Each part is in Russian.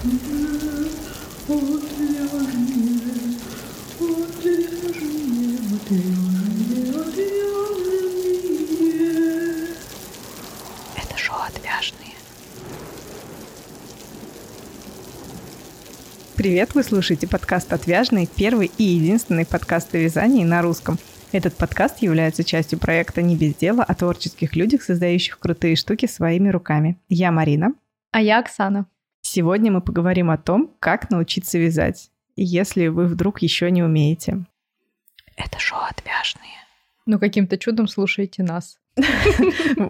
Это шоу «Отвяжные». Привет, вы слушаете подкаст «Отвяжный», первый и единственный подкаст о вязании на русском. Этот подкаст является частью проекта «Не без дела» о творческих людях, создающих крутые штуки своими руками. Я Марина. А я Оксана. Сегодня мы поговорим о том, как научиться вязать, если вы вдруг еще не умеете. Это шоу «Отвяжные». Ну, каким-то чудом слушаете нас.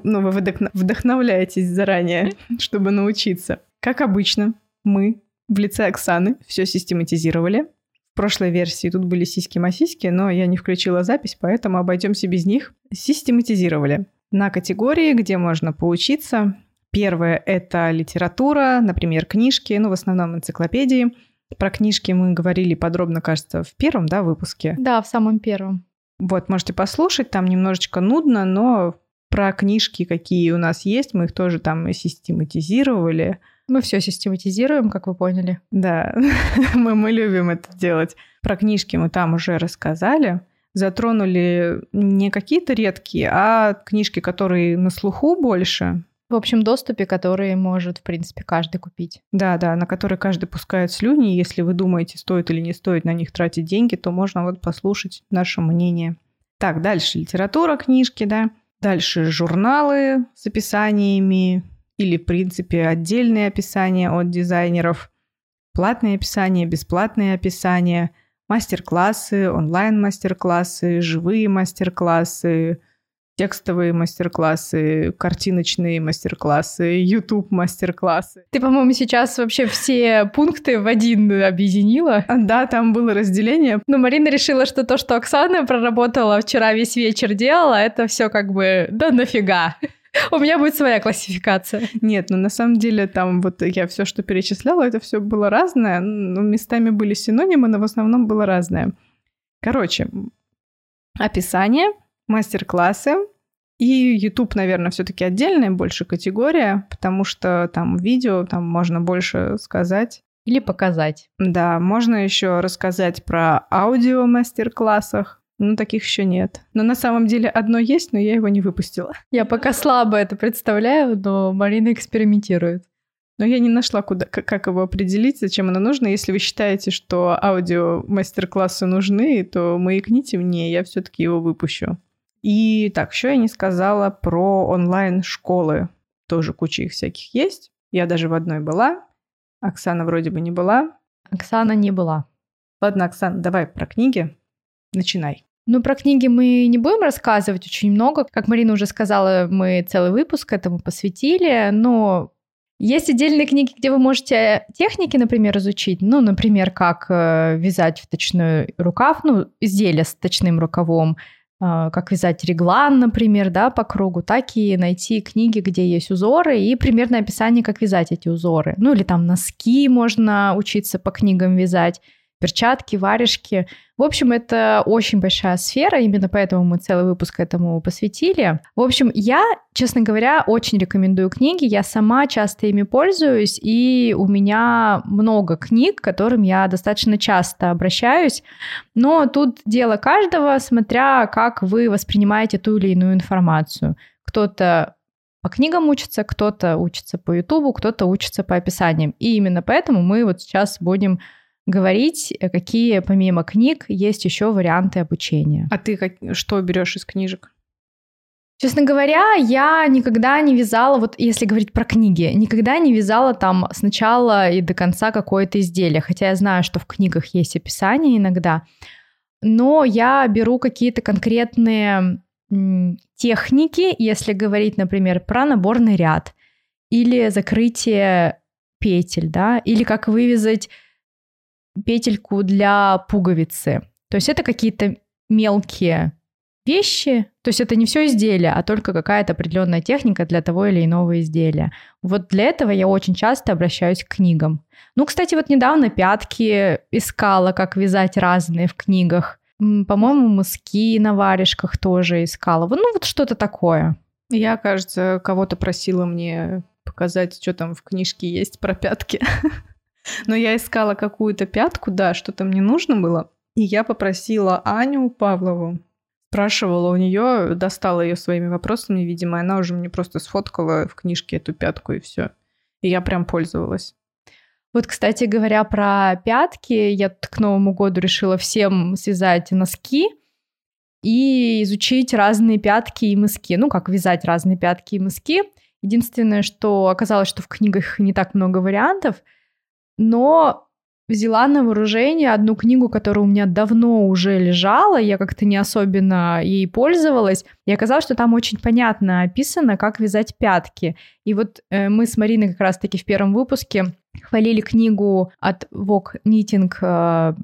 Ну, вы вдохновляетесь заранее, чтобы научиться. Как обычно, мы в лице Оксаны все систематизировали. В прошлой версии тут были сиськи-масиськи, но я не включила запись, поэтому обойдемся без них. Систематизировали на категории, где можно поучиться. Первое — это литература, например, книжки, ну, в основном энциклопедии. Про книжки мы говорили подробно, кажется, в первом, да, выпуске? Да, в самом первом. Вот, можете послушать, там немножечко нудно, но про книжки, какие у нас есть, мы их тоже там систематизировали. Мы все систематизируем, как вы поняли. Да, мы, мы любим это делать. Про книжки мы там уже рассказали. Затронули не какие-то редкие, а книжки, которые на слуху больше. В общем доступе, который может, в принципе, каждый купить. Да, да, на которые каждый пускает слюни. Если вы думаете, стоит или не стоит на них тратить деньги, то можно вот послушать наше мнение. Так, дальше литература, книжки, да. Дальше журналы с описаниями или, в принципе, отдельные описания от дизайнеров. Платные описания, бесплатные описания, мастер-классы, онлайн-мастер-классы, живые мастер-классы, текстовые мастер-классы, картиночные мастер-классы, YouTube мастер-классы. Ты, по-моему, сейчас вообще все пункты в один объединила. Да, там было разделение. Но Марина решила, что то, что Оксана проработала вчера весь вечер делала, это все как бы да нафига. У меня будет своя классификация. Нет, ну на самом деле там вот я все, что перечисляла, это все было разное. Ну, местами были синонимы, но в основном было разное. Короче, описание, мастер-классы, и YouTube, наверное, все-таки отдельная больше категория, потому что там видео, там можно больше сказать. Или показать. Да, можно еще рассказать про аудио мастер-классах. Ну, таких еще нет. Но на самом деле одно есть, но я его не выпустила. Я пока слабо это представляю, но Марина экспериментирует. Но я не нашла, куда, как его определить, зачем оно нужно. Если вы считаете, что аудио мастер-классы нужны, то маякните мне, я все-таки его выпущу. И так, еще я не сказала про онлайн-школы. Тоже куча их всяких есть. Я даже в одной была. Оксана вроде бы не была. Оксана не была. Ладно, Оксана, давай про книги. Начинай. Ну, про книги мы не будем рассказывать очень много. Как Марина уже сказала, мы целый выпуск этому посвятили, но есть отдельные книги, где вы можете техники, например, изучить. Ну, например, как э, вязать в точной рукав, ну, изделие с точным рукавом, как вязать реглан, например, да, по кругу, так и найти книги, где есть узоры и примерное описание, как вязать эти узоры. Ну, или там носки можно учиться по книгам вязать перчатки, варежки. В общем, это очень большая сфера, именно поэтому мы целый выпуск этому посвятили. В общем, я, честно говоря, очень рекомендую книги. Я сама часто ими пользуюсь, и у меня много книг, к которым я достаточно часто обращаюсь. Но тут дело каждого, смотря как вы воспринимаете ту или иную информацию. Кто-то по книгам учится, кто-то учится по Ютубу, кто-то учится по описаниям. И именно поэтому мы вот сейчас будем говорить, э, какие помимо книг есть еще варианты обучения. А ты как, что берешь из книжек? Честно говоря, я никогда не вязала, вот если говорить про книги, никогда не вязала там сначала и до конца какое-то изделие, хотя я знаю, что в книгах есть описание иногда, но я беру какие-то конкретные техники, если говорить, например, про наборный ряд или закрытие петель, да, или как вывязать петельку для пуговицы. То есть это какие-то мелкие вещи, то есть это не все изделие, а только какая-то определенная техника для того или иного изделия. Вот для этого я очень часто обращаюсь к книгам. Ну, кстати, вот недавно пятки искала, как вязать разные в книгах. По-моему, мыски на варежках тоже искала. Ну, вот что-то такое. Я, кажется, кого-то просила мне показать, что там в книжке есть про пятки. Но я искала какую-то пятку, да, что-то мне нужно было. И я попросила Аню Павлову, спрашивала у нее, достала ее своими вопросами, видимо, она уже мне просто сфоткала в книжке эту пятку и все. И я прям пользовалась. Вот, кстати говоря, про пятки, я к Новому году решила всем связать носки и изучить разные пятки и мыски. Ну, как вязать разные пятки и мыски. Единственное, что оказалось, что в книгах не так много вариантов, но взяла на вооружение одну книгу, которая у меня давно уже лежала, я как-то не особенно ей пользовалась, и оказалось, что там очень понятно описано, как вязать пятки. И вот э, мы с Мариной как раз-таки в первом выпуске хвалили книгу от Vogue Knitting э,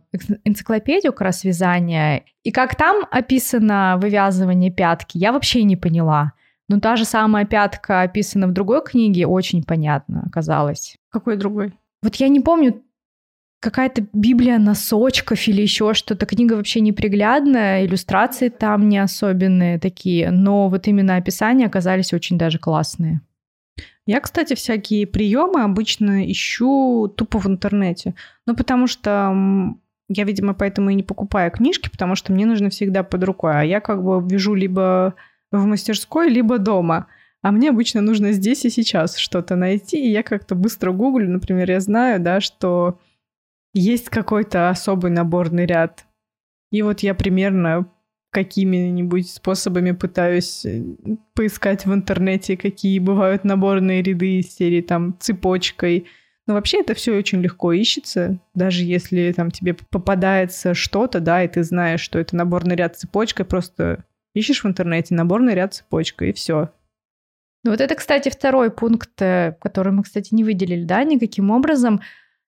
энциклопедию как раз вязания, и как там описано вывязывание пятки, я вообще не поняла. Но та же самая пятка описана в другой книге, очень понятно оказалось. Какой другой? Вот я не помню, какая-то Библия носочков или еще что-то. Книга вообще неприглядная, иллюстрации там не особенные такие, но вот именно описания оказались очень даже классные. Я, кстати, всякие приемы обычно ищу тупо в интернете. Ну, потому что я, видимо, поэтому и не покупаю книжки, потому что мне нужно всегда под рукой. А я как бы вяжу либо в мастерской, либо дома. А мне обычно нужно здесь и сейчас что-то найти, и я как-то быстро гуглю. Например, я знаю, да, что есть какой-то особый наборный ряд. И вот я примерно какими-нибудь способами пытаюсь э, поискать в интернете, какие бывают наборные ряды из серии там цепочкой. Но вообще это все очень легко ищется, даже если там тебе попадается что-то, да, и ты знаешь, что это наборный ряд цепочкой, просто ищешь в интернете наборный ряд цепочкой, и все. Ну вот это, кстати, второй пункт, э, который мы, кстати, не выделили, да, никаким образом.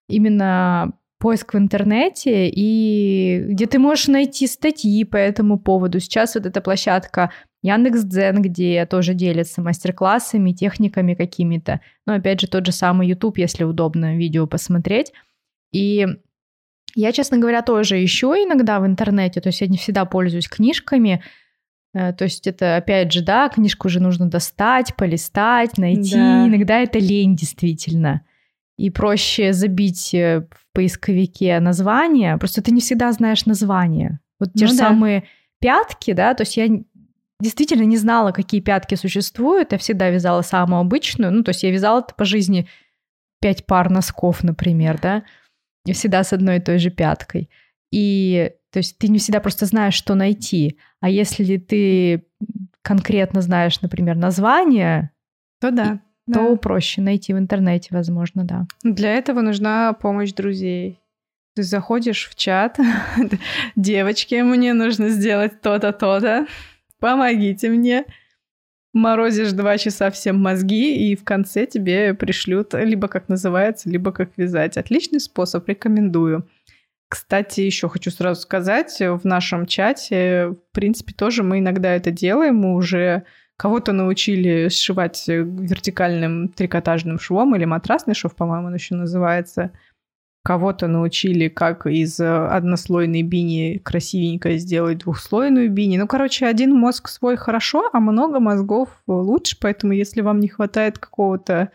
Именно поиск в интернете, и где ты можешь найти статьи по этому поводу. Сейчас вот эта площадка Яндекс.Дзен, где тоже делятся мастер-классами, техниками какими-то. Но опять же, тот же самый YouTube, если удобно видео посмотреть. И я, честно говоря, тоже ищу иногда в интернете, то есть я не всегда пользуюсь книжками, то есть это, опять же, да, книжку уже нужно достать, полистать, найти. Да. Иногда это лень, действительно и проще забить э, в поисковике название, просто ты не всегда знаешь название. Вот те ну, же да. самые пятки, да, то есть я действительно не знала, какие пятки существуют, я всегда вязала самую обычную, ну, то есть я вязала по жизни пять пар носков, например, да, и всегда с одной и той же пяткой. И то есть ты не всегда просто знаешь, что найти. А если ты конкретно знаешь, например, название, то да то проще найти в интернете, возможно, да. Для этого нужна помощь друзей. Ты заходишь в чат, девочки, мне нужно сделать то-то, то-то, помогите мне. Морозишь два часа всем мозги, и в конце тебе пришлют либо как называется, либо как вязать. Отличный способ, рекомендую. Кстати, еще хочу сразу сказать, в нашем чате, в принципе, тоже мы иногда это делаем, мы уже Кого-то научили сшивать э, вертикальным трикотажным швом или матрасный шов, по-моему, он еще называется. Кого-то научили, как из э, однослойной бини красивенько сделать двухслойную бини. Ну, короче, один мозг свой хорошо, а много мозгов лучше. Поэтому, если вам не хватает какого-то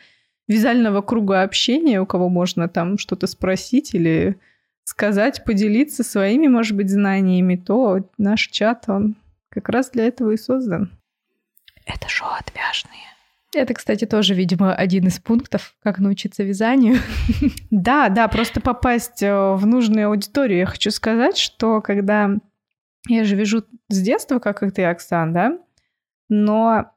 вязального круга общения, у кого можно там что-то спросить или сказать, поделиться своими, может быть, знаниями, то наш чат, он как раз для этого и создан. Это шоу отвяжные. Это, кстати, тоже, видимо, один из пунктов, как научиться вязанию. Да, да, просто попасть э, в нужную аудиторию. Я хочу сказать, что когда я же вяжу с детства, как и ты, Оксан, да, но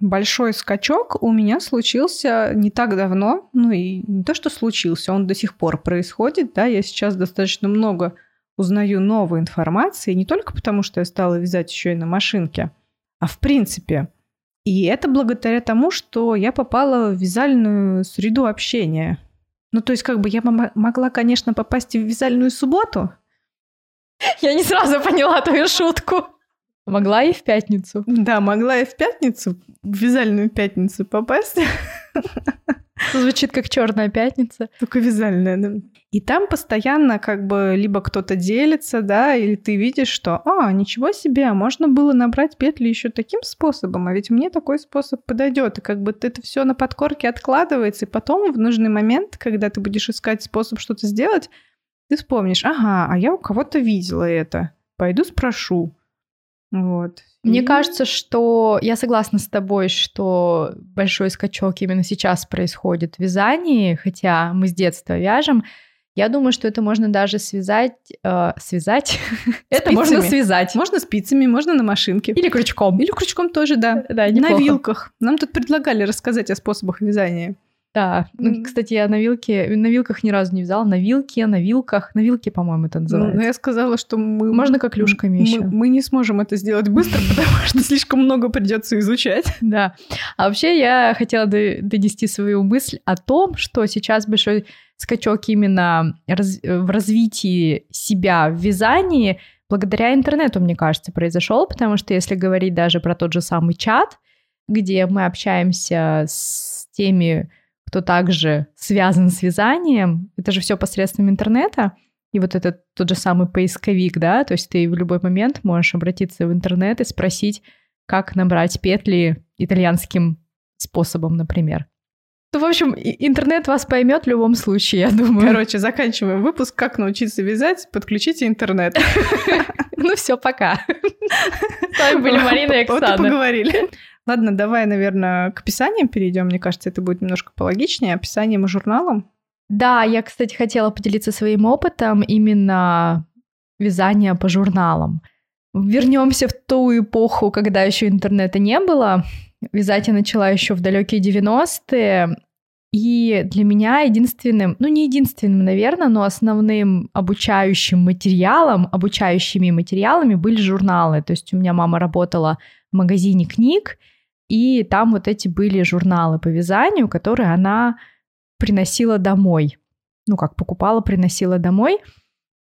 большой скачок у меня случился не так давно, ну и не то, что случился, он до сих пор происходит, да, я сейчас достаточно много узнаю новой информации, не только потому, что я стала вязать еще и на машинке – а в принципе. И это благодаря тому, что я попала в вязальную среду общения. Ну, то есть, как бы я могла, конечно, попасть в вязальную субботу. Я не сразу поняла твою шутку. Могла и в пятницу. Да, могла и в пятницу, в вязальную пятницу попасть. Звучит как черная пятница. Только вязальная, да. И там постоянно как бы либо кто-то делится, да, или ты видишь, что, а, ничего себе, а можно было набрать петли еще таким способом, а ведь мне такой способ подойдет. И как бы это все на подкорке откладывается, и потом в нужный момент, когда ты будешь искать способ что-то сделать, ты вспомнишь, ага, а я у кого-то видела это, пойду спрошу. Вот. Мне и... кажется, что я согласна с тобой, что большой скачок именно сейчас происходит в вязании, хотя мы с детства вяжем. Я думаю, что это можно даже связать, э, связать. это можно связать. Можно спицами, можно на машинке. Или крючком. Или крючком тоже, да. Да, На вилках. Нам тут предлагали рассказать о способах вязания. Да. Ну, кстати, я на вилке, на вилках ни разу не взяла. На вилке, на вилках. На вилке, по-моему, это называется. Ну, я сказала, что мы... Можно коклюшками мы, еще. Мы не сможем это сделать быстро, потому что слишком много придется изучать. Да. А вообще я хотела донести свою мысль о том, что сейчас большой скачок именно в развитии себя в вязании благодаря интернету, мне кажется, произошел, потому что если говорить даже про тот же самый чат, где мы общаемся с теми кто также связан с вязанием, это же все посредством интернета. И вот этот тот же самый поисковик, да, то есть ты в любой момент можешь обратиться в интернет и спросить, как набрать петли итальянским способом, например. Ну, в общем, интернет вас поймет в любом случае, я думаю. Короче, заканчиваем выпуск «Как научиться вязать». Подключите интернет. Ну все, пока. С вами были Марина и Оксана. Вот и поговорили. Ладно, давай, наверное, к описаниям перейдем. Мне кажется, это будет немножко пологичнее. Описанием и журналом. Да, я, кстати, хотела поделиться своим опытом именно вязания по журналам. Вернемся в ту эпоху, когда еще интернета не было. Вязать я начала еще в далекие 90-е. И для меня единственным, ну не единственным, наверное, но основным обучающим материалом, обучающими материалами были журналы. То есть у меня мама работала в магазине книг, и там вот эти были журналы по вязанию, которые она приносила домой. Ну, как покупала, приносила домой.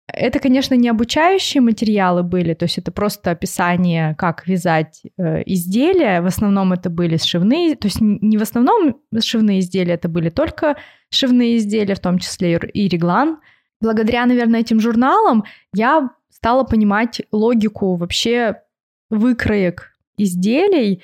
Это, конечно, не обучающие материалы были, то есть это просто описание, как вязать э, изделия. В основном это были сшивные, то есть не в основном сшивные изделия, это были только сшивные изделия, в том числе и реглан. Благодаря, наверное, этим журналам я стала понимать логику вообще выкроек изделий,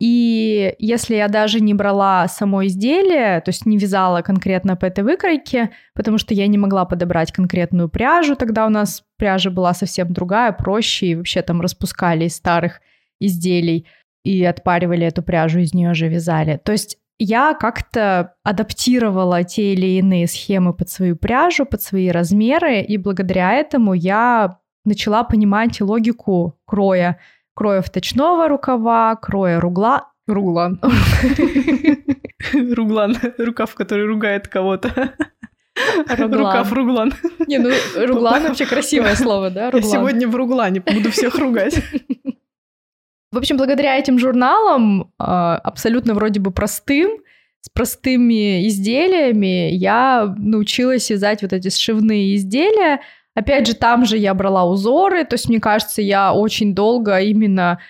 и если я даже не брала само изделие, то есть не вязала конкретно по этой выкройке, потому что я не могла подобрать конкретную пряжу, тогда у нас пряжа была совсем другая, проще, и вообще там распускали из старых изделий и отпаривали эту пряжу, из нее же вязали. То есть я как-то адаптировала те или иные схемы под свою пряжу, под свои размеры, и благодаря этому я начала понимать логику кроя кроя вточного рукава, кроя ругла... Руглан. Руглан. Рукав, который ругает кого-то. Рукав руглан. Не, ну руглан вообще красивое слово, да? Я сегодня в руглане буду всех ругать. В общем, благодаря этим журналам, а, абсолютно вроде бы простым, с простыми изделиями, я научилась вязать вот эти сшивные изделия, Опять же, там же я брала узоры, то есть, мне кажется, я очень долго именно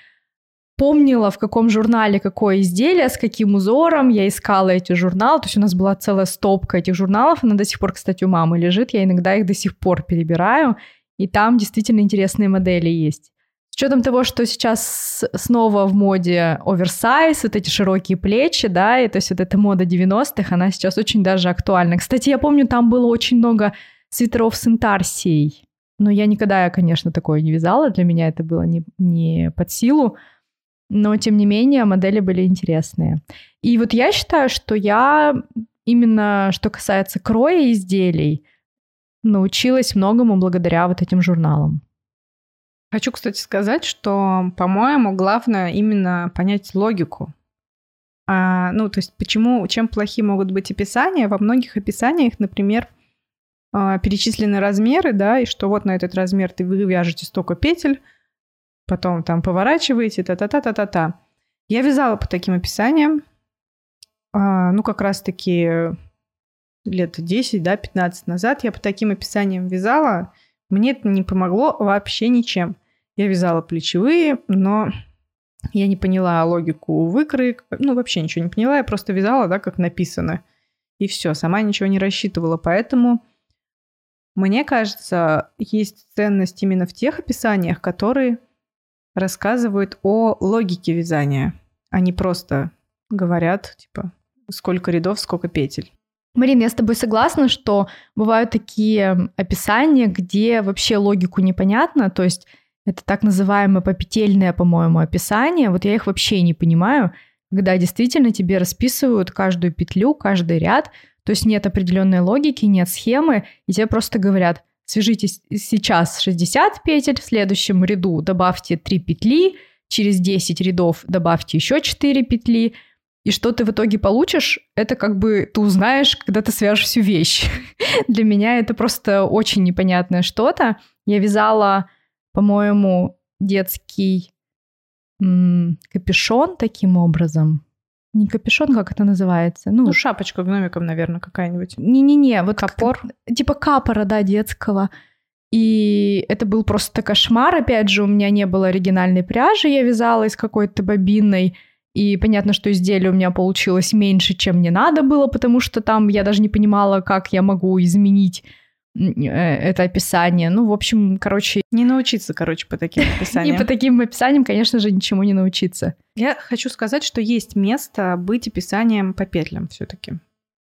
помнила, в каком журнале какое изделие, с каким узором, я искала эти журналы, то есть у нас была целая стопка этих журналов, она до сих пор, кстати, у мамы лежит, я иногда их до сих пор перебираю, и там действительно интересные модели есть. С учетом того, что сейчас снова в моде оверсайз, вот эти широкие плечи, да, и то есть вот эта мода 90-х, она сейчас очень даже актуальна. Кстати, я помню, там было очень много свитеров с интарсией. Но я никогда, конечно, такое не вязала. Для меня это было не, не под силу. Но, тем не менее, модели были интересные. И вот я считаю, что я именно, что касается кроя изделий, научилась многому благодаря вот этим журналам. Хочу, кстати, сказать, что, по-моему, главное именно понять логику. А, ну, то есть, почему, чем плохи могут быть описания? Во многих описаниях, например, а, перечислены размеры, да, и что вот на этот размер ты вы вяжете столько петель, потом там поворачиваете, та-та-та-та-та-та. Я вязала по таким описаниям, а, ну, как раз-таки лет 10, да, 15 назад я по таким описаниям вязала. Мне это не помогло вообще ничем. Я вязала плечевые, но я не поняла логику выкроек, ну, вообще ничего не поняла, я просто вязала, да, как написано. и все, сама ничего не рассчитывала. Поэтому, мне кажется, есть ценность именно в тех описаниях, которые рассказывают о логике вязания, а не просто говорят, типа, сколько рядов, сколько петель. Марин, я с тобой согласна, что бывают такие описания, где вообще логику непонятно, то есть это так называемое попетельное, по-моему, описание. Вот я их вообще не понимаю, когда действительно тебе расписывают каждую петлю, каждый ряд, то есть нет определенной логики, нет схемы, и тебе просто говорят, свяжите сейчас 60 петель, в следующем ряду добавьте 3 петли, через 10 рядов добавьте еще 4 петли, и что ты в итоге получишь, это как бы ты узнаешь, когда ты свяжешь всю вещь. Для меня это просто очень непонятное что-то. Я вязала, по-моему, детский м- капюшон таким образом. Не капюшон, как это называется? Ну, ну шапочка гномиком, наверное, какая-нибудь. Не-не-не, вот капор. Типа капора, да, детского. И это был просто кошмар. Опять же, у меня не было оригинальной пряжи, я вязала из какой-то бобинной. И понятно, что изделие у меня получилось меньше, чем мне надо было, потому что там я даже не понимала, как я могу изменить это описание. Ну, в общем, короче... Не научиться, короче, по таким описаниям. И по таким описаниям, конечно же, ничему не научиться. Я хочу сказать, что есть место быть описанием по петлям все таки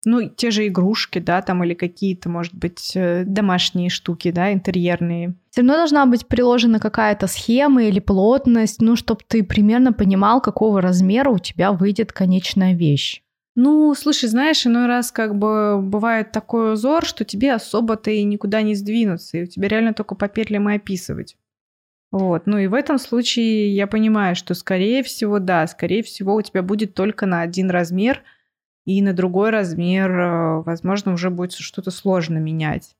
ну, те же игрушки, да, там, или какие-то, может быть, э, домашние штуки, да, интерьерные. Все равно должна быть приложена какая-то схема или плотность, ну, чтобы ты примерно понимал, какого размера у тебя выйдет конечная вещь. Ну, слушай, знаешь, иной раз как бы бывает такой узор, что тебе особо-то и никуда не сдвинуться, и у тебя реально только по петлям и описывать. Вот, ну и в этом случае я понимаю, что скорее всего, да, скорее всего у тебя будет только на один размер – и на другой размер, э, возможно, уже будет что-то сложно менять.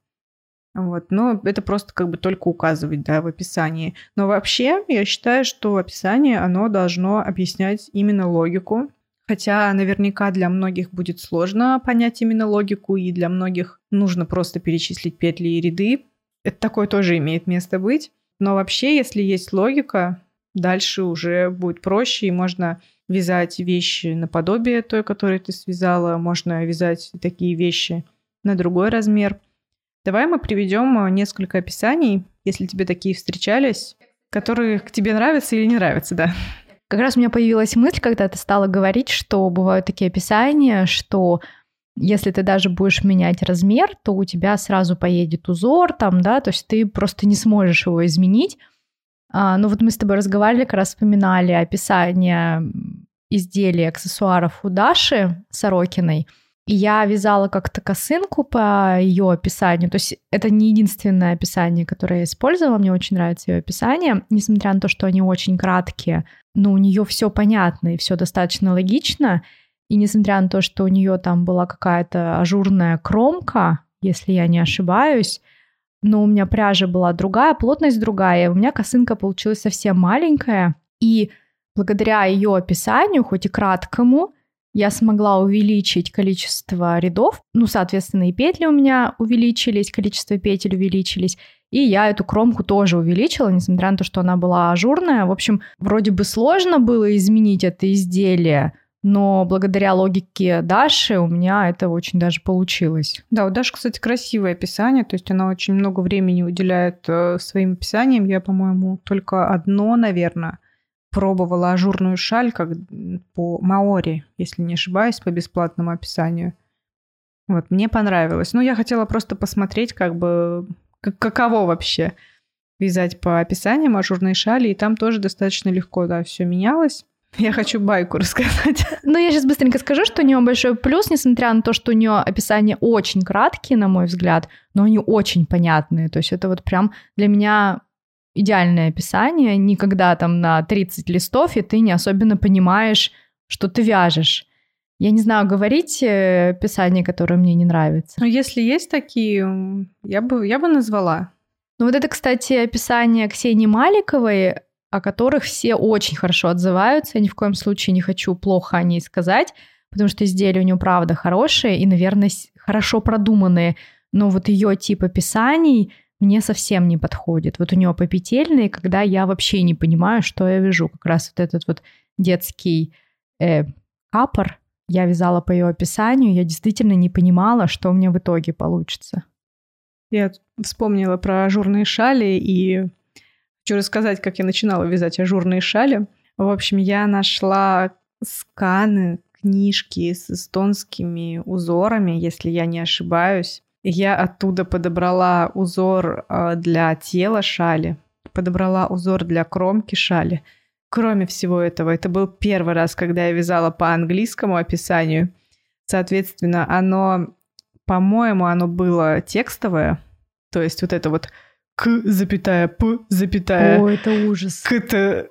Вот. Но это просто как бы только указывать да, в описании. Но вообще я считаю, что описание, оно должно объяснять именно логику. Хотя наверняка для многих будет сложно понять именно логику, и для многих нужно просто перечислить петли и ряды. Это такое тоже имеет место быть. Но вообще, если есть логика, дальше уже будет проще, и можно вязать вещи наподобие той, которую ты связала, можно вязать такие вещи на другой размер. Давай мы приведем а, несколько описаний, если тебе такие встречались, которые тебе нравятся или не нравятся, да. Как раз у меня появилась мысль, когда ты стала говорить, что бывают такие описания, что если ты даже будешь менять размер, то у тебя сразу поедет узор там, да, то есть ты просто не сможешь его изменить. А, ну вот мы с тобой разговаривали, как раз вспоминали описание изделий, аксессуаров у Даши Сорокиной. И я вязала как-то косынку по ее описанию. То есть это не единственное описание, которое я использовала. Мне очень нравится ее описание, несмотря на то, что они очень краткие. Но у нее все понятно и все достаточно логично. И несмотря на то, что у нее там была какая-то ажурная кромка, если я не ошибаюсь, но у меня пряжа была другая, плотность другая, у меня косынка получилась совсем маленькая, и благодаря ее описанию, хоть и краткому, я смогла увеличить количество рядов, ну, соответственно, и петли у меня увеличились, количество петель увеличились, и я эту кромку тоже увеличила, несмотря на то, что она была ажурная. В общем, вроде бы сложно было изменить это изделие, но благодаря логике Даши у меня это очень даже получилось. Да, у Даши, кстати, красивое описание, то есть она очень много времени уделяет э, своим описаниям. Я, по-моему, только одно, наверное, пробовала ажурную шаль как по Маори, если не ошибаюсь, по бесплатному описанию. Вот, мне понравилось. Ну, я хотела просто посмотреть, как бы, как, каково вообще вязать по описаниям ажурной шали, и там тоже достаточно легко, да, все менялось. Я хочу байку рассказать. Ну, я сейчас быстренько скажу, что у нее большой плюс, несмотря на то, что у нее описания очень краткие, на мой взгляд, но они очень понятные. То есть это вот прям для меня идеальное описание, никогда там на 30 листов, и ты не особенно понимаешь, что ты вяжешь. Я не знаю, говорить э, описание, которое мне не нравится. Но если есть такие, я бы, я бы назвала. Ну вот это, кстати, описание Ксении Маликовой, о которых все очень хорошо отзываются. Я ни в коем случае не хочу плохо о ней сказать, потому что изделия у нее правда хорошие и, наверное, хорошо продуманные. Но вот ее тип описаний мне совсем не подходит. Вот у нее попетельные, когда я вообще не понимаю, что я вяжу. Как раз вот этот вот детский э, капор, я вязала по ее описанию, я действительно не понимала, что у меня в итоге получится. Я вспомнила про ажурные шали и хочу рассказать, как я начинала вязать ажурные шали. В общем, я нашла сканы, книжки с эстонскими узорами, если я не ошибаюсь. Я оттуда подобрала узор а, для тела шали, подобрала узор для кромки шали. Кроме всего этого, это был первый раз, когда я вязала по английскому описанию. Соответственно, оно, по-моему, оно было текстовое. То есть вот это вот к, запятая, п, запятая. О, это ужас. К, это...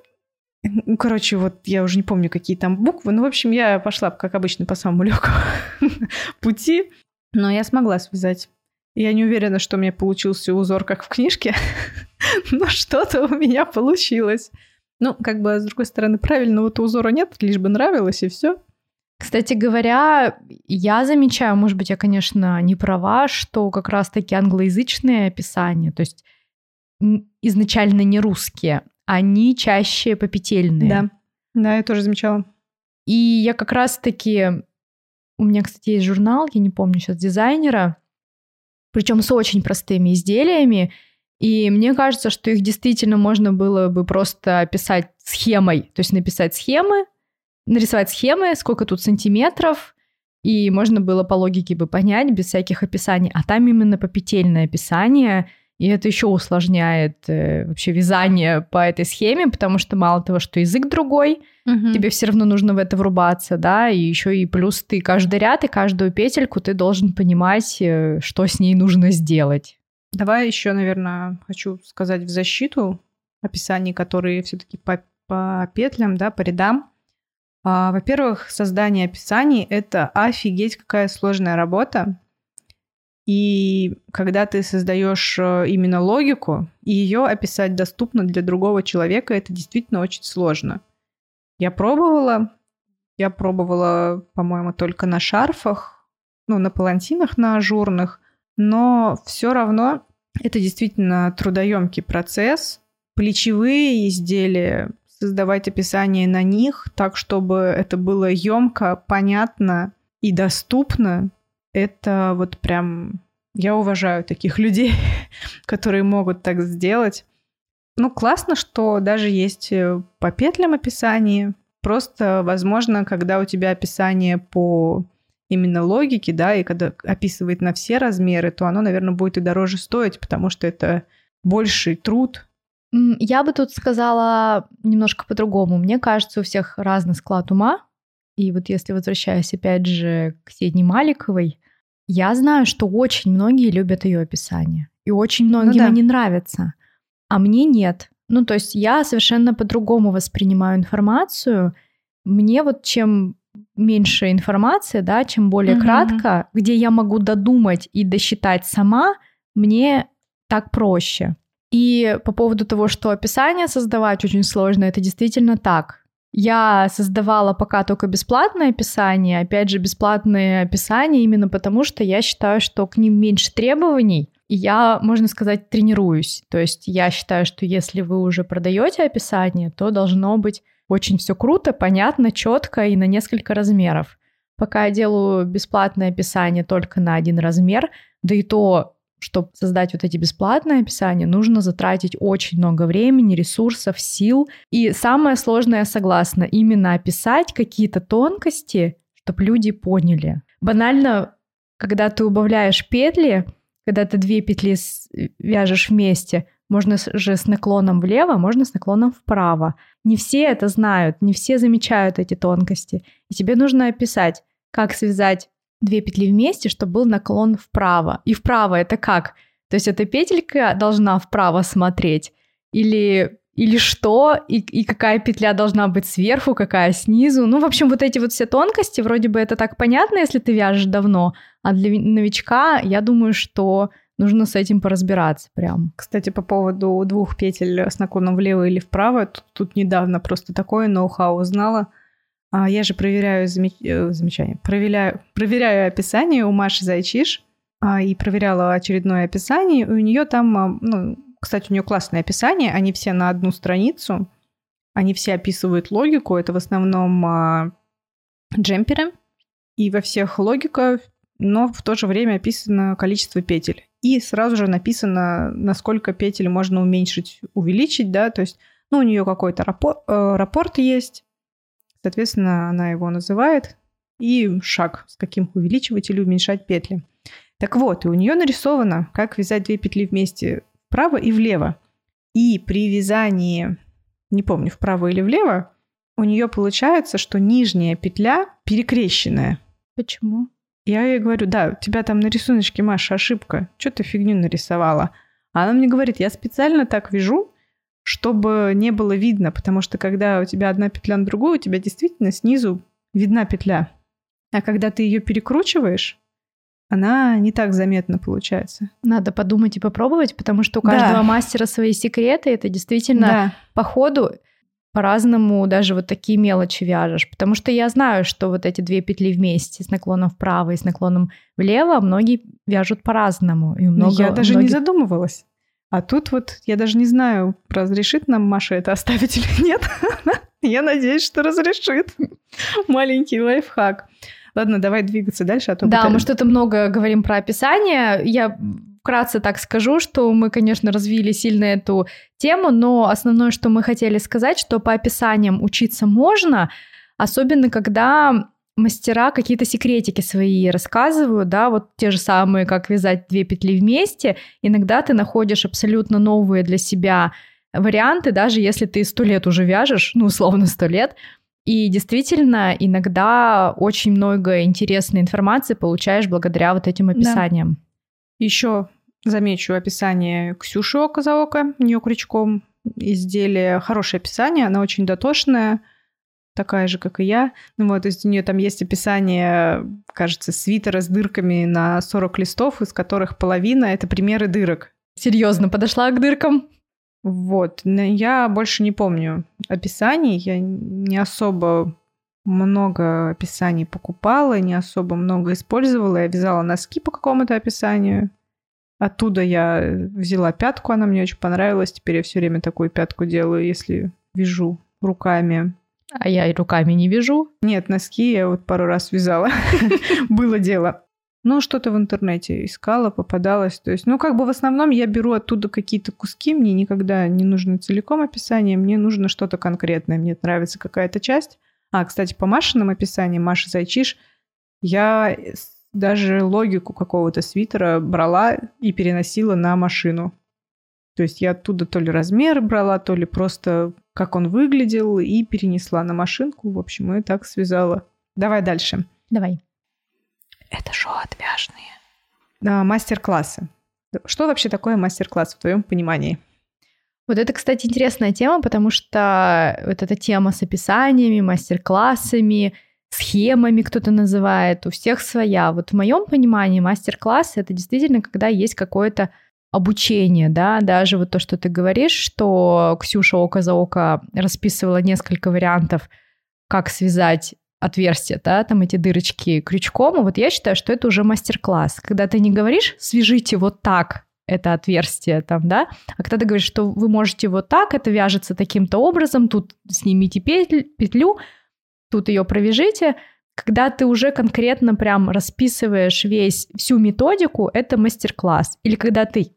Ну, короче, вот я уже не помню, какие там буквы. Ну, в общем, я пошла, как обычно, по самому легкому пути. Но я смогла связать. Я не уверена, что у меня получился узор, как в книжке, но что-то у меня получилось. Ну, как бы, с другой стороны, правильного-то узора нет, лишь бы нравилось, и все. Кстати говоря, я замечаю, может быть, я, конечно, не права, что как раз-таки англоязычные описания, то есть изначально не русские, они чаще попетельные. Да, да, я тоже замечала. И я как раз-таки у меня, кстати, есть журнал, я не помню сейчас дизайнера, причем с очень простыми изделиями. И мне кажется, что их действительно можно было бы просто описать схемой, то есть написать схемы, нарисовать схемы, сколько тут сантиметров, и можно было по логике бы понять без всяких описаний. А там именно попетельное описание, и это еще усложняет э, вообще вязание по этой схеме, потому что мало того, что язык другой, угу. тебе все равно нужно в это врубаться, да, и еще и плюс ты каждый ряд и каждую петельку ты должен понимать, э, что с ней нужно сделать. Давай еще, наверное, хочу сказать в защиту описаний, которые все-таки по, по петлям, да, по рядам. А, во-первых, создание описаний — это офигеть какая сложная работа. И когда ты создаешь э, именно логику, и ее описать доступно для другого человека, это действительно очень сложно. Я пробовала, я пробовала, по-моему, только на шарфах, ну, на палантинах, на ажурных, но все равно это действительно трудоемкий процесс. Плечевые изделия, создавать описание на них так, чтобы это было емко, понятно и доступно, это вот прям... Я уважаю таких людей, которые могут так сделать. Ну, классно, что даже есть э, по петлям описание. Просто, возможно, когда у тебя описание по именно логике, да, и когда описывает на все размеры, то оно, наверное, будет и дороже стоить, потому что это больший труд. Я бы тут сказала немножко по-другому. Мне кажется, у всех разный склад ума. И вот если возвращаясь опять же к Седне Маликовой, я знаю, что очень многие любят ее описание. И очень ну многим ну, да. они нравятся. А мне нет. Ну, то есть я совершенно по-другому воспринимаю информацию. Мне вот чем меньше информации, да, чем более угу. кратко, где я могу додумать и досчитать сама, мне так проще. И по поводу того, что описание создавать очень сложно, это действительно так. Я создавала пока только бесплатное описание, опять же, бесплатные описания именно потому, что я считаю, что к ним меньше требований, и я, можно сказать, тренируюсь. То есть я считаю, что если вы уже продаете описание, то должно быть очень все круто, понятно, четко и на несколько размеров. Пока я делаю бесплатное описание только на один размер, да и то чтобы создать вот эти бесплатные описания, нужно затратить очень много времени, ресурсов, сил. И самое сложное, согласна, именно описать какие-то тонкости, чтобы люди поняли. Банально, когда ты убавляешь петли, когда ты две петли вяжешь вместе, можно же с наклоном влево, можно с наклоном вправо. Не все это знают, не все замечают эти тонкости. И тебе нужно описать, как связать две петли вместе, чтобы был наклон вправо. И вправо это как? То есть эта петелька должна вправо смотреть? Или, или что? И, и какая петля должна быть сверху, какая снизу? Ну, в общем, вот эти вот все тонкости, вроде бы это так понятно, если ты вяжешь давно, а для новичка, я думаю, что нужно с этим поразбираться прям. Кстати, по поводу двух петель с наклоном влево или вправо, тут, тут недавно просто такое ноу-хау узнала – а я же проверяю замеч... Э, замечание, проверяю, проверяю описание у Маши Зайчиш, а, и проверяла очередное описание, у нее там, а, ну, кстати, у нее классное описание, они все на одну страницу, они все описывают логику, это в основном а, джемперы, и во всех логика, но в то же время описано количество петель. И сразу же написано, насколько петель можно уменьшить, увеличить, да, то есть, ну, у нее какой-то рапорт, э, рапорт есть, соответственно, она его называет, и шаг, с каким увеличивать или уменьшать петли. Так вот, и у нее нарисовано, как вязать две петли вместе вправо и влево. И при вязании, не помню, вправо или влево, у нее получается, что нижняя петля перекрещенная. Почему? Я ей говорю, да, у тебя там на рисуночке, Маша, ошибка. Что ты фигню нарисовала? А она мне говорит, я специально так вяжу, чтобы не было видно, потому что когда у тебя одна петля на другую, у тебя действительно снизу видна петля. А когда ты ее перекручиваешь, она не так заметно получается. Надо подумать и попробовать, потому что у каждого да. мастера свои секреты. Это действительно да. по ходу по-разному даже вот такие мелочи вяжешь. Потому что я знаю, что вот эти две петли вместе с наклоном вправо и с наклоном влево многие вяжут по-разному. И много, я даже многих... не задумывалась. А тут вот я даже не знаю, разрешит нам Маша это оставить или нет. Я надеюсь, что разрешит. Маленький лайфхак. Ладно, давай двигаться дальше. А то да, мы что-то много говорим про описание. Я вкратце так скажу, что мы, конечно, развили сильно эту тему, но основное, что мы хотели сказать, что по описаниям учиться можно, особенно когда мастера какие-то секретики свои рассказывают, да, вот те же самые, как вязать две петли вместе. Иногда ты находишь абсолютно новые для себя варианты, даже если ты сто лет уже вяжешь, ну, условно сто лет, и действительно, иногда очень много интересной информации получаешь благодаря вот этим описаниям. Да. Еще замечу описание Ксюши око за око, у нее крючком изделие. Хорошее описание, она очень дотошная, такая же, как и я. Ну вот, то есть у нее там есть описание, кажется, свитера с дырками на 40 листов, из которых половина — это примеры дырок. Серьезно, подошла к дыркам? Вот, но я больше не помню описаний, я не особо много описаний покупала, не особо много использовала. Я вязала носки по какому-то описанию. Оттуда я взяла пятку, она мне очень понравилась. Теперь я все время такую пятку делаю, если вяжу руками. А я и руками не вяжу. Нет, носки я вот пару раз вязала. Было дело. Ну, что-то в интернете искала, попадалось. То есть, ну, как бы в основном я беру оттуда какие-то куски, мне никогда не нужно целиком описание, мне нужно что-то конкретное, мне нравится какая-то часть. А, кстати, по Машиным описаниям, Маша Зайчиш, я даже логику какого-то свитера брала и переносила на машину. То есть я оттуда то ли размер брала, то ли просто как он выглядел, и перенесла на машинку. В общем, и так связала. Давай дальше. Давай. Это шоу отвяжные. Да, мастер-классы. Что вообще такое мастер-класс в твоем понимании? Вот это, кстати, интересная тема, потому что вот эта тема с описаниями, мастер-классами, схемами кто-то называет, у всех своя. Вот в моем понимании мастер-класс это действительно, когда есть какое-то обучение, да, даже вот то, что ты говоришь, что Ксюша око за око расписывала несколько вариантов, как связать отверстия, да, там эти дырочки крючком, вот я считаю, что это уже мастер-класс. Когда ты не говоришь «свяжите вот так», это отверстие там, да, а когда ты говоришь, что вы можете вот так, это вяжется таким-то образом, тут снимите петлю, петлю тут ее провяжите, когда ты уже конкретно прям расписываешь весь, всю методику, это мастер-класс. Или когда ты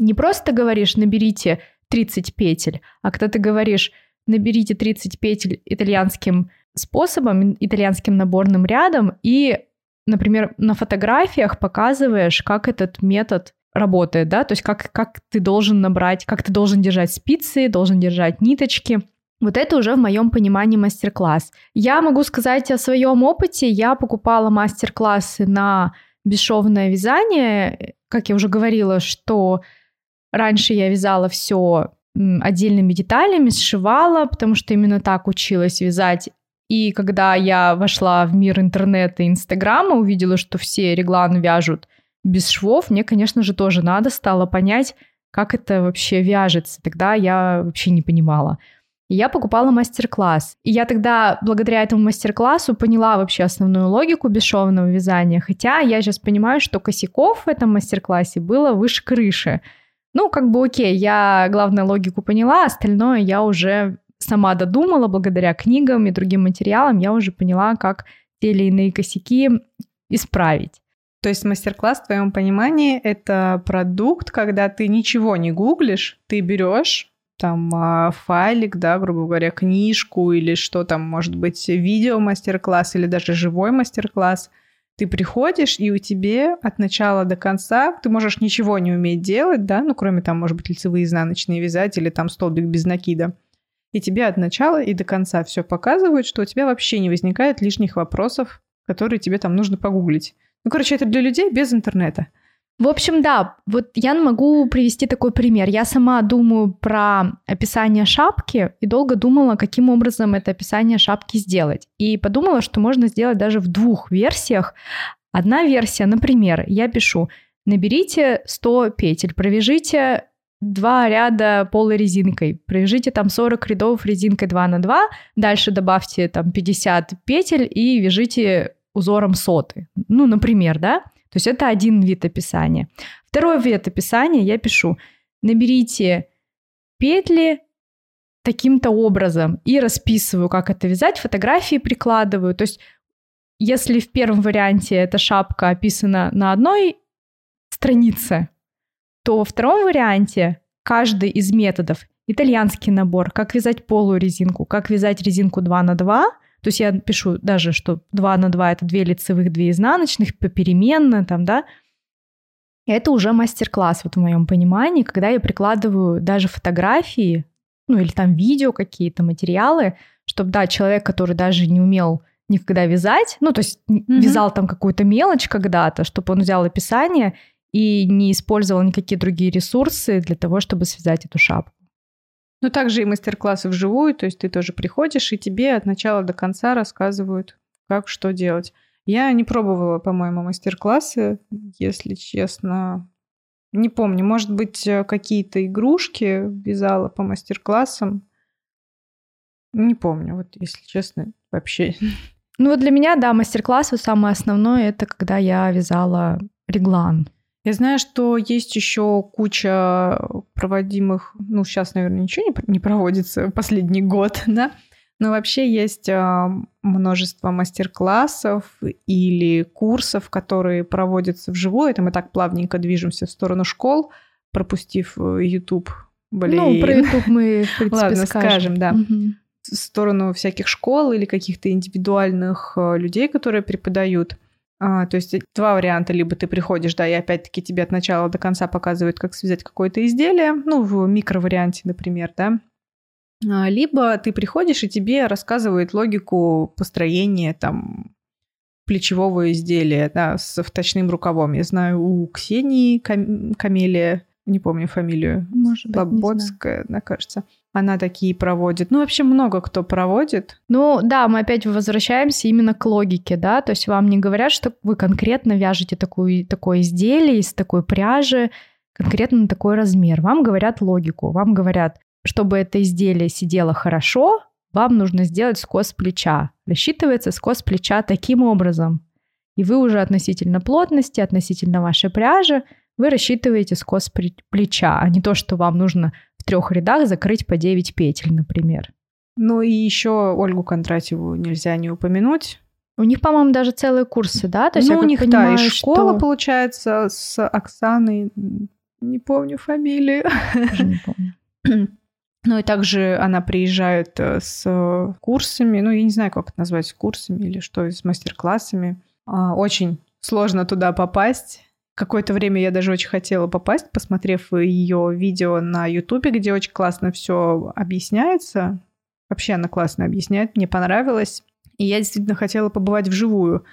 не просто говоришь «наберите 30 петель», а когда ты говоришь «наберите 30 петель итальянским способом, итальянским наборным рядом» и, например, на фотографиях показываешь, как этот метод работает, да, то есть как, как ты должен набрать, как ты должен держать спицы, должен держать ниточки. Вот это уже в моем понимании мастер-класс. Я могу сказать о своем опыте. Я покупала мастер-классы на бесшовное вязание. Как я уже говорила, что раньше я вязала все отдельными деталями, сшивала, потому что именно так училась вязать. И когда я вошла в мир интернета и Инстаграма, увидела, что все регланы вяжут без швов, мне, конечно же, тоже надо стало понять, как это вообще вяжется. Тогда я вообще не понимала. И я покупала мастер-класс. И я тогда, благодаря этому мастер-классу, поняла вообще основную логику бесшовного вязания. Хотя я сейчас понимаю, что косяков в этом мастер-классе было выше крыши. Ну, как бы окей, я, главное, логику поняла, остальное я уже сама додумала благодаря книгам и другим материалам, я уже поняла, как те или иные косяки исправить. То есть мастер-класс в твоем понимании это продукт, когда ты ничего не гуглишь, ты берешь там а, файлик, да, грубо говоря, книжку или что там, может быть, видео мастер-класс или даже живой мастер-класс. Ты приходишь, и у тебя от начала до конца ты можешь ничего не уметь делать, да, ну, кроме там, может быть, лицевые изнаночные вязать или там столбик без накида. И тебе от начала и до конца все показывают, что у тебя вообще не возникает лишних вопросов, которые тебе там нужно погуглить. Ну, короче, это для людей без интернета. В общем, да, вот я могу привести такой пример. Я сама думаю про описание шапки и долго думала, каким образом это описание шапки сделать. И подумала, что можно сделать даже в двух версиях. Одна версия, например, я пишу, наберите 100 петель, провяжите два ряда полой резинкой, провяжите там 40 рядов резинкой 2 на 2, дальше добавьте там 50 петель и вяжите узором соты. Ну, например, да? То есть это один вид описания. Второй вид описания я пишу. Наберите петли таким-то образом и расписываю, как это вязать, фотографии прикладываю. То есть если в первом варианте эта шапка описана на одной странице, то во втором варианте каждый из методов итальянский набор, как вязать полую резинку, как вязать резинку 2 на 2, то есть я пишу даже, что 2 на 2 это 2 лицевых, 2 изнаночных, попеременно там, да. Это уже мастер-класс вот в моем понимании, когда я прикладываю даже фотографии, ну или там видео какие-то, материалы, чтобы, да, человек, который даже не умел никогда вязать, ну, то есть mm-hmm. вязал там какую-то мелочь когда-то, чтобы он взял описание и не использовал никакие другие ресурсы для того, чтобы связать эту шапку. Ну, также и мастер-классы вживую, то есть ты тоже приходишь, и тебе от начала до конца рассказывают, как что делать. Я не пробовала, по-моему, мастер-классы, если честно. Не помню, может быть, э, какие-то игрушки вязала по мастер-классам. Не помню, вот если честно, вообще. Ну вот для меня, да, мастер-класс вот самое основное, это когда я вязала реглан. Я знаю, что есть еще куча проводимых, ну, сейчас, наверное, ничего не, не проводится последний год, да, но вообще есть а, множество мастер-классов или курсов, которые проводятся вживую. Это мы так плавненько движемся в сторону школ, пропустив э, YouTube. Блин. Ну, про YouTube мы, в принципе, Ладно, скажем. скажем, да. Угу. В сторону всяких школ или каких-то индивидуальных э, людей, которые преподают. А, то есть два варианта. Либо ты приходишь, да, и опять-таки тебе от начала до конца показывают, как связать какое-то изделие, ну, в микроварианте, например, да. А, либо ты приходишь, и тебе рассказывают логику построения там плечевого изделия, да, с вточным рукавом. Я знаю, у Ксении Кам- Камелия, не помню фамилию, Может Слободская, она кажется, она такие проводит. Ну, вообще много кто проводит. Ну, да, мы опять возвращаемся именно к логике, да, то есть вам не говорят, что вы конкретно вяжете такую, такое изделие из такой пряжи, конкретно на такой размер. Вам говорят логику, вам говорят, чтобы это изделие сидело хорошо, вам нужно сделать скос плеча. Рассчитывается скос плеча таким образом. И вы уже относительно плотности, относительно вашей пряжи, вы рассчитываете скос плеча, а не то, что вам нужно в трех рядах закрыть по 9 петель, например. Ну и еще Ольгу Кондратьеву нельзя не упомянуть. У них, по-моему, даже целые курсы, да? То есть, ну, у них, понимаю, да, и школа, что... получается, с Оксаной, не помню фамилию. Тоже не помню. Ну и также она приезжает э, с курсами, ну я не знаю, как это назвать, курсами или что, с мастер-классами. А, очень сложно туда попасть. Какое-то время я даже очень хотела попасть, посмотрев ее видео на Ютубе, где очень классно все объясняется. Вообще она классно объясняет, мне понравилось. И я действительно хотела побывать вживую.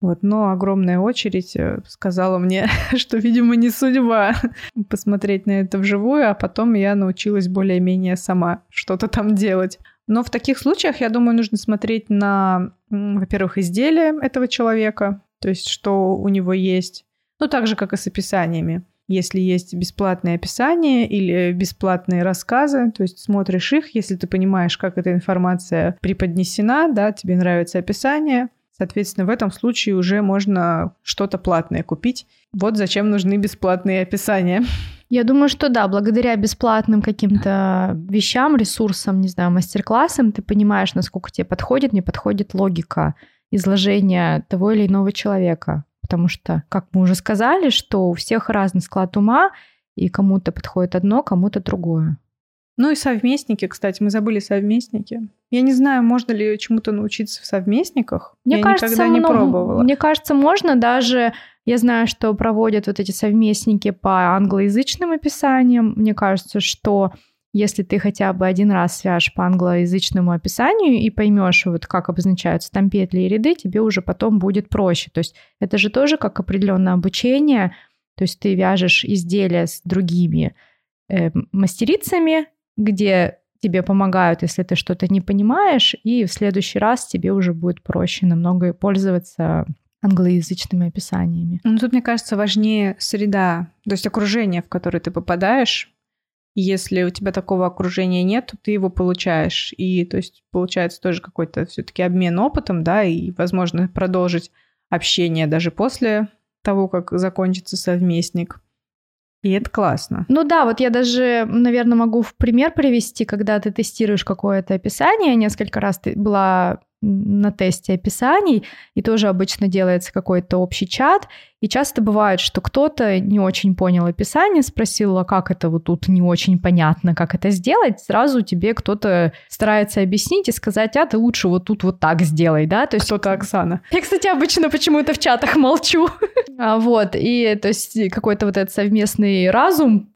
Вот, но огромная очередь э, сказала мне, что, видимо, не судьба посмотреть на это вживую, а потом я научилась более-менее сама что-то там делать. Но в таких случаях, я думаю, нужно смотреть на, во-первых, изделие этого человека, то есть что у него есть, ну, так же, как и с описаниями. Если есть бесплатные описания или бесплатные рассказы, то есть смотришь их, если ты понимаешь, как эта информация преподнесена, да, тебе нравится описание, Соответственно, в этом случае уже можно что-то платное купить. Вот зачем нужны бесплатные описания. Я думаю, что да, благодаря бесплатным каким-то вещам, ресурсам, не знаю, мастер-классам, ты понимаешь, насколько тебе подходит, не подходит логика изложения того или иного человека. Потому что, как мы уже сказали, что у всех разный склад ума, и кому-то подходит одно, кому-то другое. Ну и совместники, кстати, мы забыли совместники. Я не знаю, можно ли чему-то научиться в совместниках. Мне я кажется, никогда не много- пробовала. Мне кажется, можно даже... Я знаю, что проводят вот эти совместники по англоязычным описаниям. Мне кажется, что если ты хотя бы один раз свяжешь по англоязычному описанию и поймешь, вот как обозначаются там петли и ряды, тебе уже потом будет проще. То есть это же тоже как определенное обучение. То есть ты вяжешь изделия с другими э, мастерицами, где тебе помогают, если ты что-то не понимаешь, и в следующий раз тебе уже будет проще намного пользоваться англоязычными описаниями. Ну, тут, мне кажется, важнее среда, то есть окружение, в которое ты попадаешь. Если у тебя такого окружения нет, то ты его получаешь. И, то есть, получается тоже какой-то все-таки обмен опытом, да, и, возможно, продолжить общение даже после того, как закончится совместник. И это классно. Ну да, вот я даже, наверное, могу в пример привести, когда ты тестируешь какое-то описание. Несколько раз ты была на тесте описаний, и тоже обычно делается какой-то общий чат. И часто бывает, что кто-то не очень понял описание, спросил, а как это вот тут не очень понятно, как это сделать, сразу тебе кто-то старается объяснить и сказать, а ты лучше вот тут вот так сделай, да? То есть Кто-то Оксана. я, кстати, обычно почему-то в чатах молчу. А, Вот, и то есть какой-то вот этот совместный разум,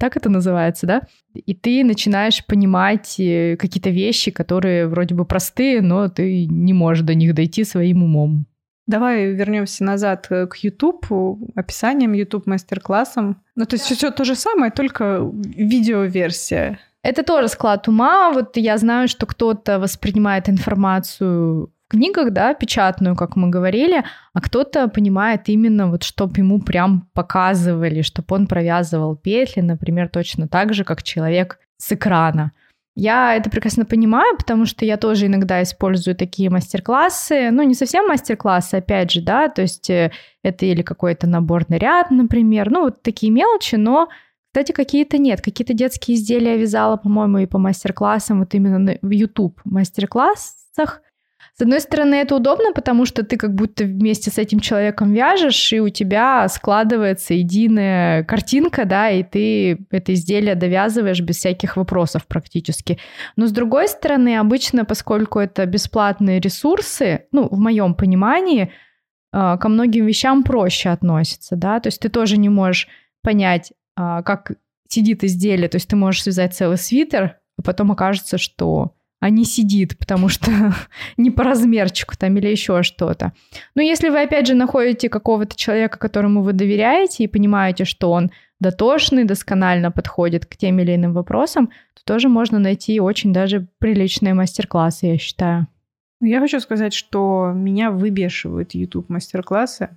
так это называется, да? И ты начинаешь понимать э, какие-то вещи, которые вроде бы простые, но ты не можешь до них дойти своим умом. Давай вернемся назад э, к YouTube, описанием YouTube мастер-классом. Ну, то есть все то же самое, только видеоверсия. Это тоже склад ума. Вот я знаю, что кто-то воспринимает информацию книгах, да, печатную, как мы говорили, а кто-то понимает именно вот, чтобы ему прям показывали, чтобы он провязывал петли, например, точно так же, как человек с экрана. Я это прекрасно понимаю, потому что я тоже иногда использую такие мастер-классы. Ну, не совсем мастер-классы, опять же, да, то есть э, это или какой-то наборный ряд, например, ну, вот такие мелочи, но кстати, какие-то нет. Какие-то детские изделия вязала, по-моему, и по мастер-классам, вот именно в YouTube мастер-классах. С одной стороны, это удобно, потому что ты как будто вместе с этим человеком вяжешь, и у тебя складывается единая картинка, да, и ты это изделие довязываешь без всяких вопросов практически. Но с другой стороны, обычно, поскольку это бесплатные ресурсы, ну, в моем понимании, а, ко многим вещам проще относятся, да, то есть ты тоже не можешь понять, а, как сидит изделие, то есть ты можешь связать целый свитер, а потом окажется, что а не сидит, потому что не по размерчику там или еще что-то. Но если вы, опять же, находите какого-то человека, которому вы доверяете и понимаете, что он дотошный, досконально подходит к тем или иным вопросам, то тоже можно найти очень даже приличные мастер-классы, я считаю. Я хочу сказать, что меня выбешивают YouTube мастер-классы.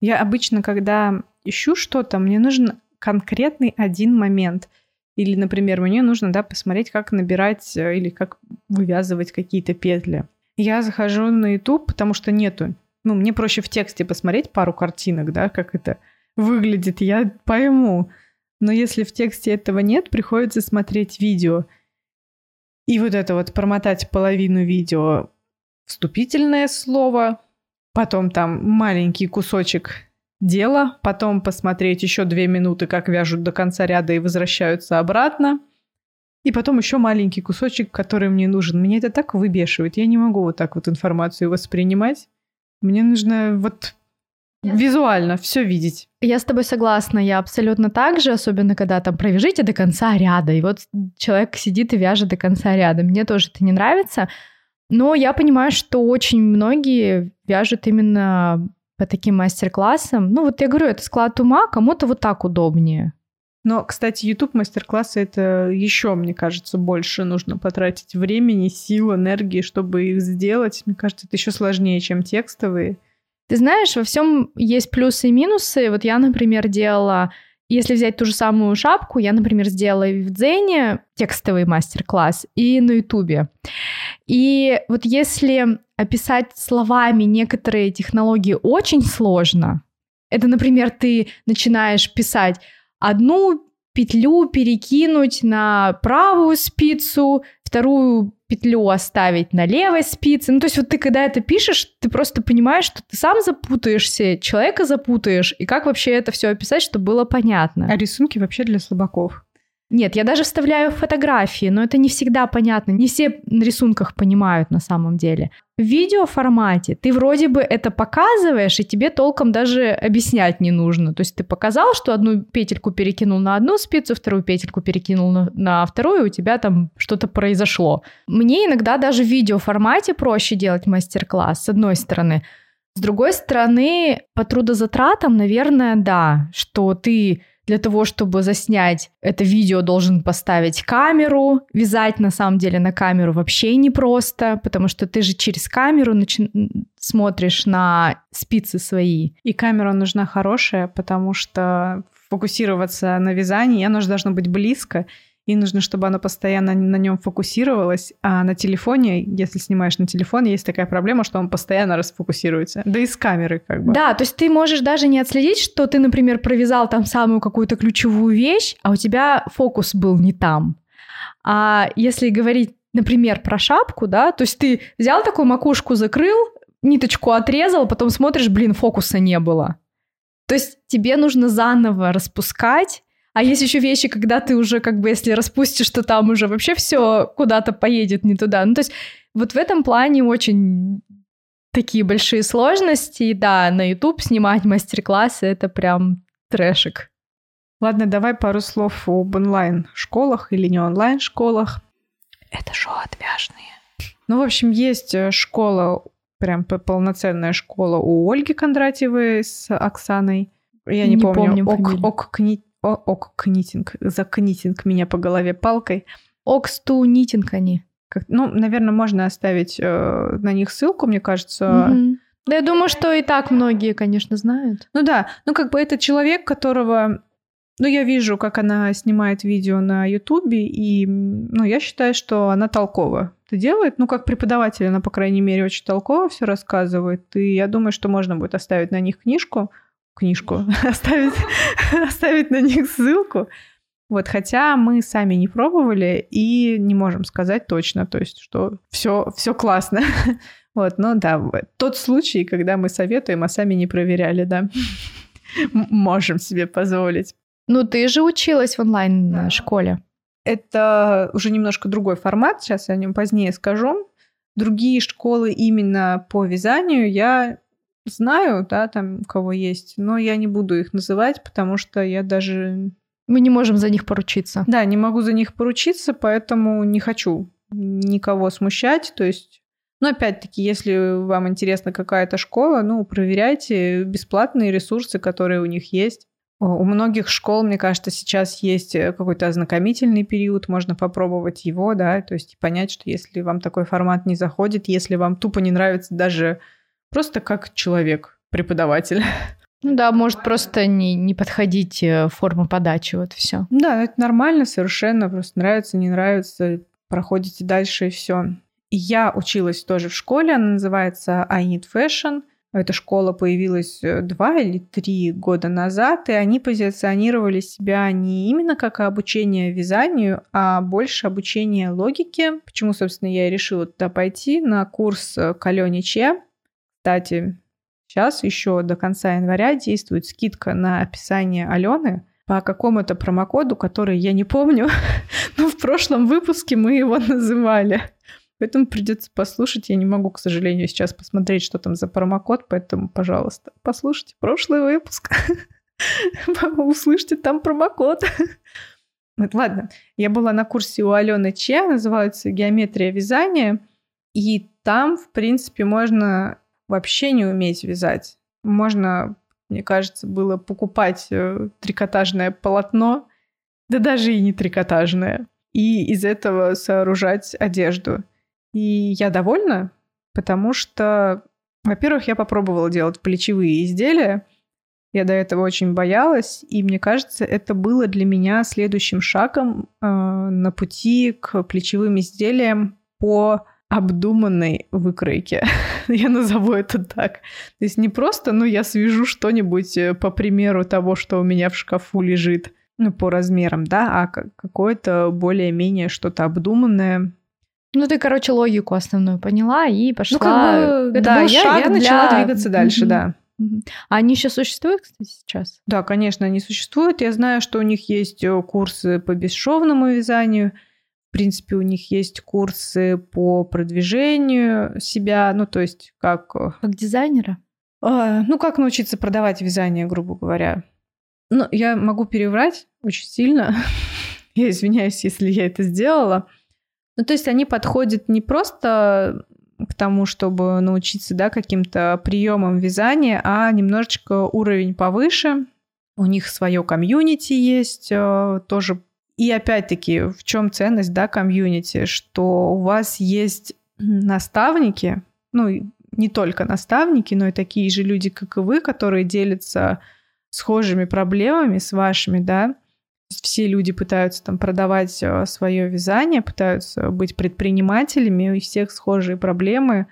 Я обычно, когда ищу что-то, мне нужен конкретный один момент. Или, например, мне нужно да, посмотреть, как набирать э, или как вывязывать какие-то петли. Я захожу на YouTube, потому что нету. Ну, мне проще в тексте посмотреть пару картинок, да, как это выглядит, я пойму. Но если в тексте этого нет, приходится смотреть видео. И вот это вот промотать половину видео вступительное слово, потом там маленький кусочек дела, потом посмотреть еще две минуты, как вяжут до конца ряда и возвращаются обратно, и потом еще маленький кусочек, который мне нужен. Меня это так выбешивает. Я не могу вот так вот информацию воспринимать. Мне нужно вот визуально все видеть. Я с тобой согласна, я абсолютно так же, особенно когда там провяжите до конца ряда, и вот человек сидит и вяжет до конца ряда. Мне тоже это не нравится, но я понимаю, что очень многие вяжут именно по таким мастер-классам. Ну вот я говорю, это склад ума, кому-то вот так удобнее. Но, кстати, YouTube мастер-классы это еще, мне кажется, больше нужно потратить времени, сил, энергии, чтобы их сделать. Мне кажется, это еще сложнее, чем текстовые. Ты знаешь, во всем есть плюсы и минусы. Вот я, например, делала, если взять ту же самую шапку, я, например, сделала в Дзене текстовый мастер-класс, и на Ютубе. И вот если описать словами некоторые технологии очень сложно, это, например, ты начинаешь писать одну петлю перекинуть на правую спицу, вторую петлю оставить на левой спице. Ну, то есть вот ты когда это пишешь, ты просто понимаешь, что ты сам запутаешься, человека запутаешь, и как вообще это все описать, чтобы было понятно. А рисунки вообще для слабаков. Нет, я даже вставляю фотографии, но это не всегда понятно. Не все на рисунках понимают на самом деле. В видеоформате ты вроде бы это показываешь, и тебе толком даже объяснять не нужно. То есть ты показал, что одну петельку перекинул на одну спицу, вторую петельку перекинул на, на вторую, и у тебя там что-то произошло. Мне иногда даже в видеоформате проще делать мастер-класс, с одной стороны. С другой стороны, по трудозатратам, наверное, да, что ты для того, чтобы заснять это видео, должен поставить камеру. Вязать, на самом деле, на камеру вообще непросто, потому что ты же через камеру начи- смотришь на спицы свои. И камера нужна хорошая, потому что фокусироваться на вязании, оно же должно быть близко и нужно, чтобы оно постоянно на нем фокусировалось. А на телефоне, если снимаешь на телефон, есть такая проблема, что он постоянно расфокусируется. Да и с камеры как бы. Да, то есть ты можешь даже не отследить, что ты, например, провязал там самую какую-то ключевую вещь, а у тебя фокус был не там. А если говорить, например, про шапку, да, то есть ты взял такую макушку, закрыл, ниточку отрезал, потом смотришь, блин, фокуса не было. То есть тебе нужно заново распускать, а есть еще вещи, когда ты уже как бы, если распустишь, то там уже вообще все куда-то поедет не туда. Ну, то есть вот в этом плане очень такие большие сложности. И да, на YouTube снимать мастер-классы — это прям трэшик. Ладно, давай пару слов об онлайн-школах или не онлайн-школах. Это шоу отвяжные. Ну, в общем, есть э, школа, прям полноценная школа у Ольги Кондратьевой с Оксаной. Я не, не помню. помню ок, ок, кни, о, ок, книтинг. За книтинг меня по голове палкой. Оксту нитинг они. Как, ну, наверное, можно оставить э, на них ссылку, мне кажется. Угу. Да, я думаю, что и так многие, конечно, знают. Ну да, ну как бы это человек, которого... Ну, я вижу, как она снимает видео на Ютубе, и, ну, я считаю, что она толково это делает. Ну, как преподаватель, она, по крайней мере, очень толково все рассказывает. И я думаю, что можно будет оставить на них книжку книжку, оставить, оставить на них ссылку. Вот, хотя мы сами не пробовали и не можем сказать точно, то есть, что все, все классно. Вот, но да, тот случай, когда мы советуем, а сами не проверяли, да, можем себе позволить. Ну, ты же училась в онлайн-школе. Это уже немножко другой формат, сейчас я о нем позднее скажу. Другие школы именно по вязанию я знаю, да, там у кого есть, но я не буду их называть, потому что я даже... Мы не можем за них поручиться. Да, не могу за них поручиться, поэтому не хочу никого смущать. То есть, ну, опять-таки, если вам интересна какая-то школа, ну, проверяйте бесплатные ресурсы, которые у них есть. У многих школ, мне кажется, сейчас есть э, какой-то ознакомительный период, можно попробовать его, да, то есть понять, что если вам такой формат не заходит, если вам тупо не нравится даже Просто как человек, преподаватель. Ну да, может просто не, не подходить э, форма подачи, вот все. Да, это нормально совершенно, просто нравится, не нравится, проходите дальше и все. я училась тоже в школе, она называется I Need Fashion. Эта школа появилась э, два или три года назад, и они позиционировали себя не именно как обучение вязанию, а больше обучение логике. Почему, собственно, я и решила туда пойти на курс э, к Алене Че. Кстати, сейчас еще до конца января действует скидка на описание Алены по какому-то промокоду, который я не помню, но в прошлом выпуске мы его называли. Поэтому придется послушать. Я не могу, к сожалению, сейчас посмотреть, что там за промокод, поэтому, пожалуйста, послушайте прошлый выпуск. Услышьте там промокод. Ладно, я была на курсе у Алены Че, называется «Геометрия вязания», и там, в принципе, можно вообще не уметь вязать. Можно, мне кажется, было покупать э, трикотажное полотно, да даже и не трикотажное, и из этого сооружать одежду. И я довольна, потому что, во-первых, я попробовала делать плечевые изделия. Я до этого очень боялась, и мне кажется, это было для меня следующим шагом э, на пути к плечевым изделиям по обдуманной выкройке. я назову это так. То есть не просто, ну, я свяжу что-нибудь э, по примеру того, что у меня в шкафу лежит, ну, по размерам, да, а какое-то более-менее что-то обдуманное. Ну, ты, короче, логику основную поняла и пошла. Ну, как бы, Это да, был я, шаг я для- начала двигаться дальше, да. А они еще существуют, кстати, сейчас? Да, конечно, они существуют. Я знаю, что у них есть э, курсы по бесшовному вязанию. В принципе, у них есть курсы по продвижению себя. Ну, то есть, как... э, Как дизайнера? а, ну, как научиться продавать вязание, грубо говоря. Ну, я могу переврать очень сильно. я извиняюсь, если я это сделала. Ну, то есть они подходят не просто к тому, чтобы научиться, да, каким-то приемам вязания, а немножечко уровень повыше. У них свое комьюнити есть э, тоже. И опять-таки, в чем ценность, да, комьюнити, что у вас есть наставники, ну, не только наставники, но и такие же люди, как и вы, которые делятся схожими проблемами с вашими, да. Все люди пытаются там продавать свое вязание, пытаются быть предпринимателями, у всех схожие проблемы,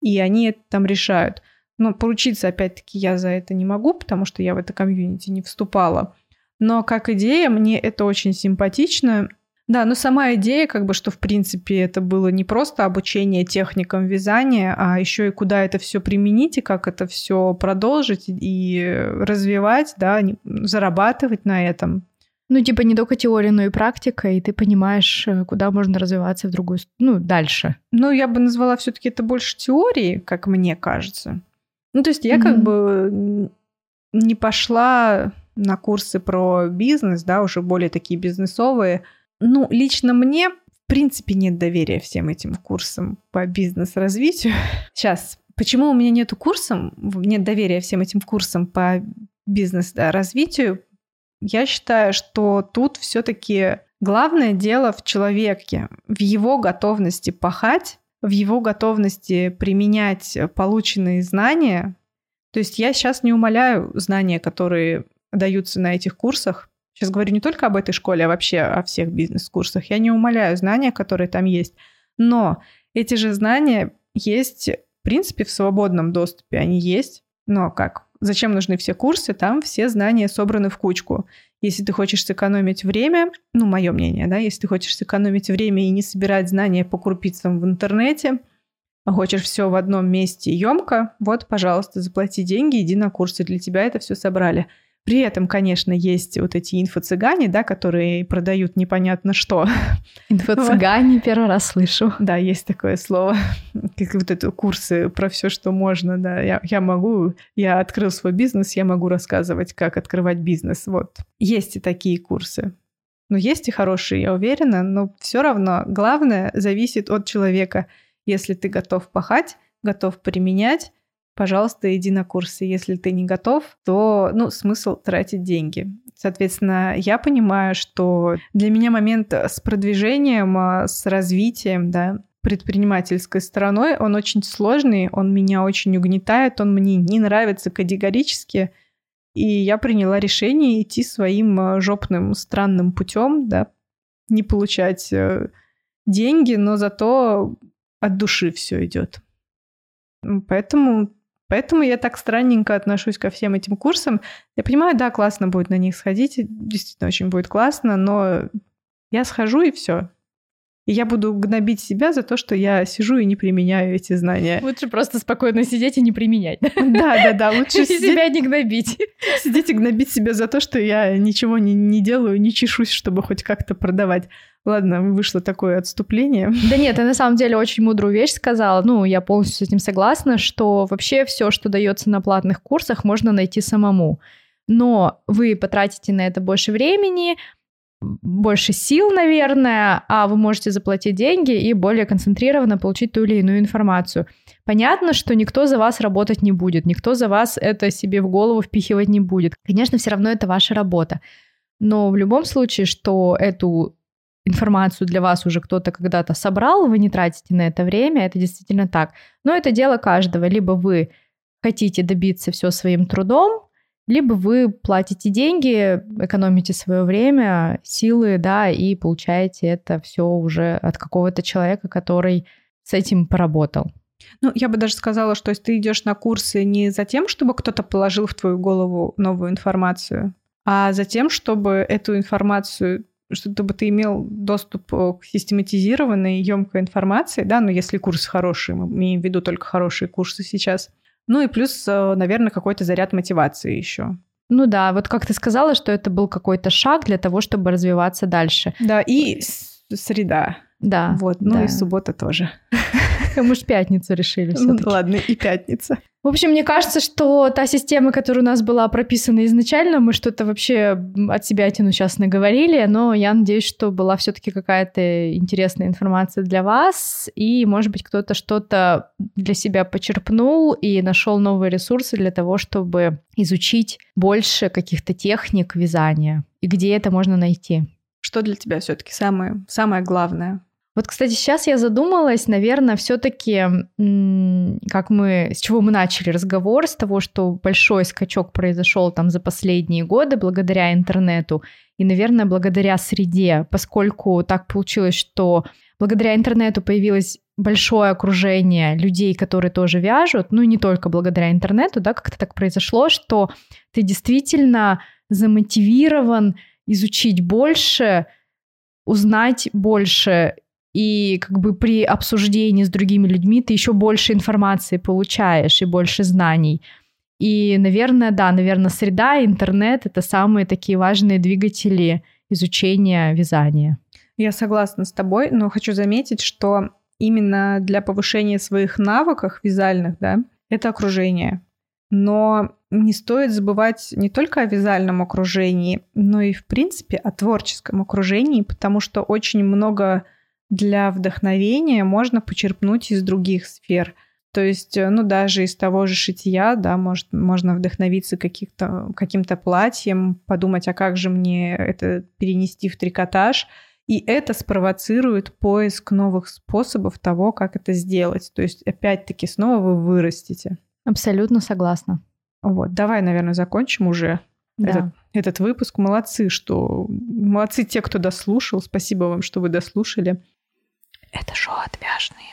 и они это там решают. Но поручиться, опять-таки, я за это не могу, потому что я в это комьюнити не вступала. Но как идея, мне это очень симпатично. Да, но сама идея, как бы, что в принципе это было не просто обучение техникам вязания, а еще и куда это все применить и как это все продолжить и развивать, да, зарабатывать на этом. Ну, типа не только теория, но и практика, и ты понимаешь, э, куда можно развиваться в другую, ну, дальше. Ну, я бы назвала все-таки это больше теорией, как мне кажется. Ну, то есть я как Мгм. бы не пошла на курсы про бизнес, да, уже более такие бизнесовые. Ну, лично мне, в принципе, нет доверия всем этим курсам по бизнес-развитию. Сейчас, почему у меня нету курсов, нет доверия всем этим курсам по бизнес-развитию? Я считаю, что тут все-таки главное дело в человеке, в его готовности пахать, в его готовности применять полученные знания. То есть я сейчас не умоляю знания, которые даются на этих курсах. Сейчас говорю не только об этой школе, а вообще о всех бизнес-курсах. Я не умоляю знания, которые там есть. Но эти же знания есть, в принципе, в свободном доступе. Они есть. Но как? Зачем нужны все курсы? Там все знания собраны в кучку. Если ты хочешь сэкономить время, ну, мое мнение, да, если ты хочешь сэкономить время и не собирать знания по крупицам в интернете, а хочешь все в одном месте емко, вот, пожалуйста, заплати деньги, иди на курсы, для тебя это все собрали. При этом, конечно, есть вот эти инфо-цыгане, да, которые продают непонятно что. Инфо-цыгане первый раз слышу. Да, есть такое слово. Как вот это курсы про все, что можно, да. Я, я могу, я открыл свой бизнес, я могу рассказывать, как открывать бизнес. Вот. Есть и такие курсы. Ну, есть и хорошие, я уверена, но все равно главное зависит от человека. Если ты готов пахать, готов применять, пожалуйста, иди на курсы. Если ты не готов, то, ну, смысл тратить деньги. Соответственно, я понимаю, что для меня момент с продвижением, а, с развитием, да, предпринимательской стороной, он очень сложный, он меня очень угнетает, он мне не нравится категорически. И я приняла решение идти своим а, жопным странным путем, да, не получать э, деньги, но зато от души все идет. Поэтому, поэтому я так странненько отношусь ко всем этим курсам. Я понимаю, да, классно будет на них сходить, действительно очень будет классно, но я схожу и все. И я буду гнобить себя за то, что я сижу и не применяю эти знания. Лучше просто спокойно сидеть и не применять. Да, да, да, лучше сидеть, себя не гнобить. сидеть и гнобить себя за то, что я ничего не, не делаю, не чешусь, чтобы хоть как-то продавать. Ладно, вышло такое отступление. Да нет, ты на самом деле очень мудрую вещь сказала. Ну, я полностью с этим согласна, что вообще все, что дается на платных курсах, можно найти самому. Но вы потратите на это больше времени, больше сил, наверное, а вы можете заплатить деньги и более концентрированно получить ту или иную информацию. Понятно, что никто за вас работать не будет, никто за вас это себе в голову впихивать не будет. Конечно, все равно это ваша работа. Но в любом случае, что эту информацию для вас уже кто-то когда-то собрал, вы не тратите на это время, это действительно так. Но это дело каждого. Либо вы хотите добиться все своим трудом, либо вы платите деньги, экономите свое время, силы, да, и получаете это все уже от какого-то человека, который с этим поработал. Ну, я бы даже сказала, что если ты идешь на курсы не за тем, чтобы кто-то положил в твою голову новую информацию, а за тем, чтобы эту информацию чтобы ты имел доступ э, к систематизированной, емкой информации, да, ну, если курсы хорошие, мы имеем в виду только хорошие курсы сейчас. Ну и плюс, э, наверное, какой-то заряд мотивации еще. Ну да, вот как ты сказала, что это был какой-то шаг для того, чтобы развиваться дальше. Да, и среда. Да. Вот, ну да. и суббота тоже. Мы ж пятницу решили Ну ладно, и пятница. В общем, мне кажется, что та система, которая у нас была прописана изначально, мы что-то вообще от себя тяну сейчас наговорили, но я надеюсь, что была все-таки какая-то интересная информация для вас, и, может быть, кто-то что-то для себя почерпнул и нашел новые ресурсы для того, чтобы изучить больше каких-то техник вязания. И где это можно найти? Что для тебя все-таки самое, самое главное? Вот, кстати, сейчас я задумалась, наверное, все-таки, как мы, с чего мы начали разговор, с того, что большой скачок произошел там за последние годы благодаря интернету и, наверное, благодаря среде, поскольку так получилось, что благодаря интернету появилось большое окружение людей, которые тоже вяжут, ну и не только благодаря интернету, да, как-то так произошло, что ты действительно замотивирован изучить больше, узнать больше и как бы при обсуждении с другими людьми ты еще больше информации получаешь и больше знаний. И, наверное, да, наверное, среда, интернет — это самые такие важные двигатели изучения вязания. Я согласна с тобой, но хочу заметить, что именно для повышения своих навыков вязальных, да, это окружение. Но не стоит забывать не только о вязальном окружении, но и, в принципе, о творческом окружении, потому что очень много для вдохновения можно почерпнуть из других сфер. То есть, э, ну, даже из того же шитья, да, может, можно вдохновиться каких-то, каким-то платьем, подумать, а как же мне это перенести в трикотаж. И это спровоцирует поиск новых способов того, как это сделать. То есть, опять-таки, снова вы вырастете. Абсолютно согласна. Вот, давай, наверное, закончим уже да. этот, этот выпуск. Молодцы, что... Молодцы те, кто дослушал. Спасибо вам, что вы дослушали. Это шоу «Отвяжные».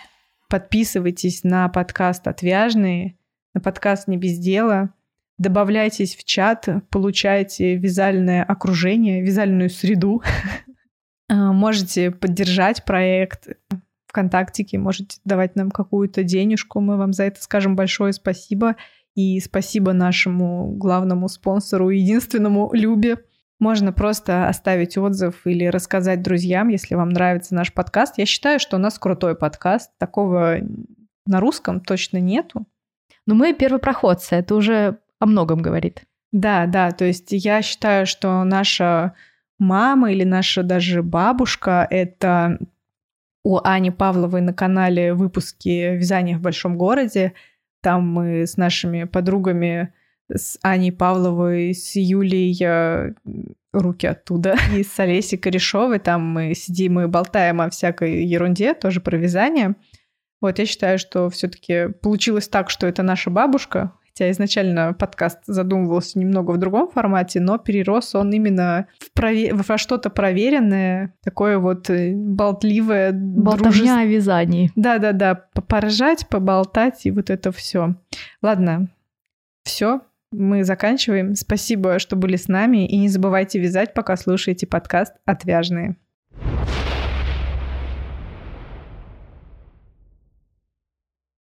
Подписывайтесь на подкаст «Отвяжные», на подкаст «Не без дела». Добавляйтесь в чат, получайте вязальное окружение, вязальную среду. А, можете поддержать проект ВКонтактике, можете давать нам какую-то денежку. Мы вам за это скажем большое спасибо. И спасибо нашему главному спонсору, единственному Любе. Можно просто оставить отзыв или рассказать друзьям, если вам нравится наш подкаст. Я считаю, что у нас крутой подкаст. Такого на русском точно нету. Но мы первопроходцы, это уже о многом говорит. Да, да, то есть я считаю, что наша мама или наша даже бабушка — это у Ани Павловой на канале выпуски «Вязание в большом городе». Там мы с нашими подругами с Аней Павловой, с Юлией э, руки оттуда, и с Олесей Корешовой. Там мы сидим и болтаем о всякой ерунде, тоже про вязание. Вот я считаю, что все-таки получилось так, что это наша бабушка, хотя изначально подкаст задумывался немного в другом формате, но перерос он именно в прове... во что-то проверенное, такое вот э, болтливое. Болтовня дружес... о вязании. Да-да-да, поржать, поболтать и вот это все. Ладно, все, мы заканчиваем. Спасибо, что были с нами. И не забывайте вязать, пока слушаете подкаст «Отвяжные».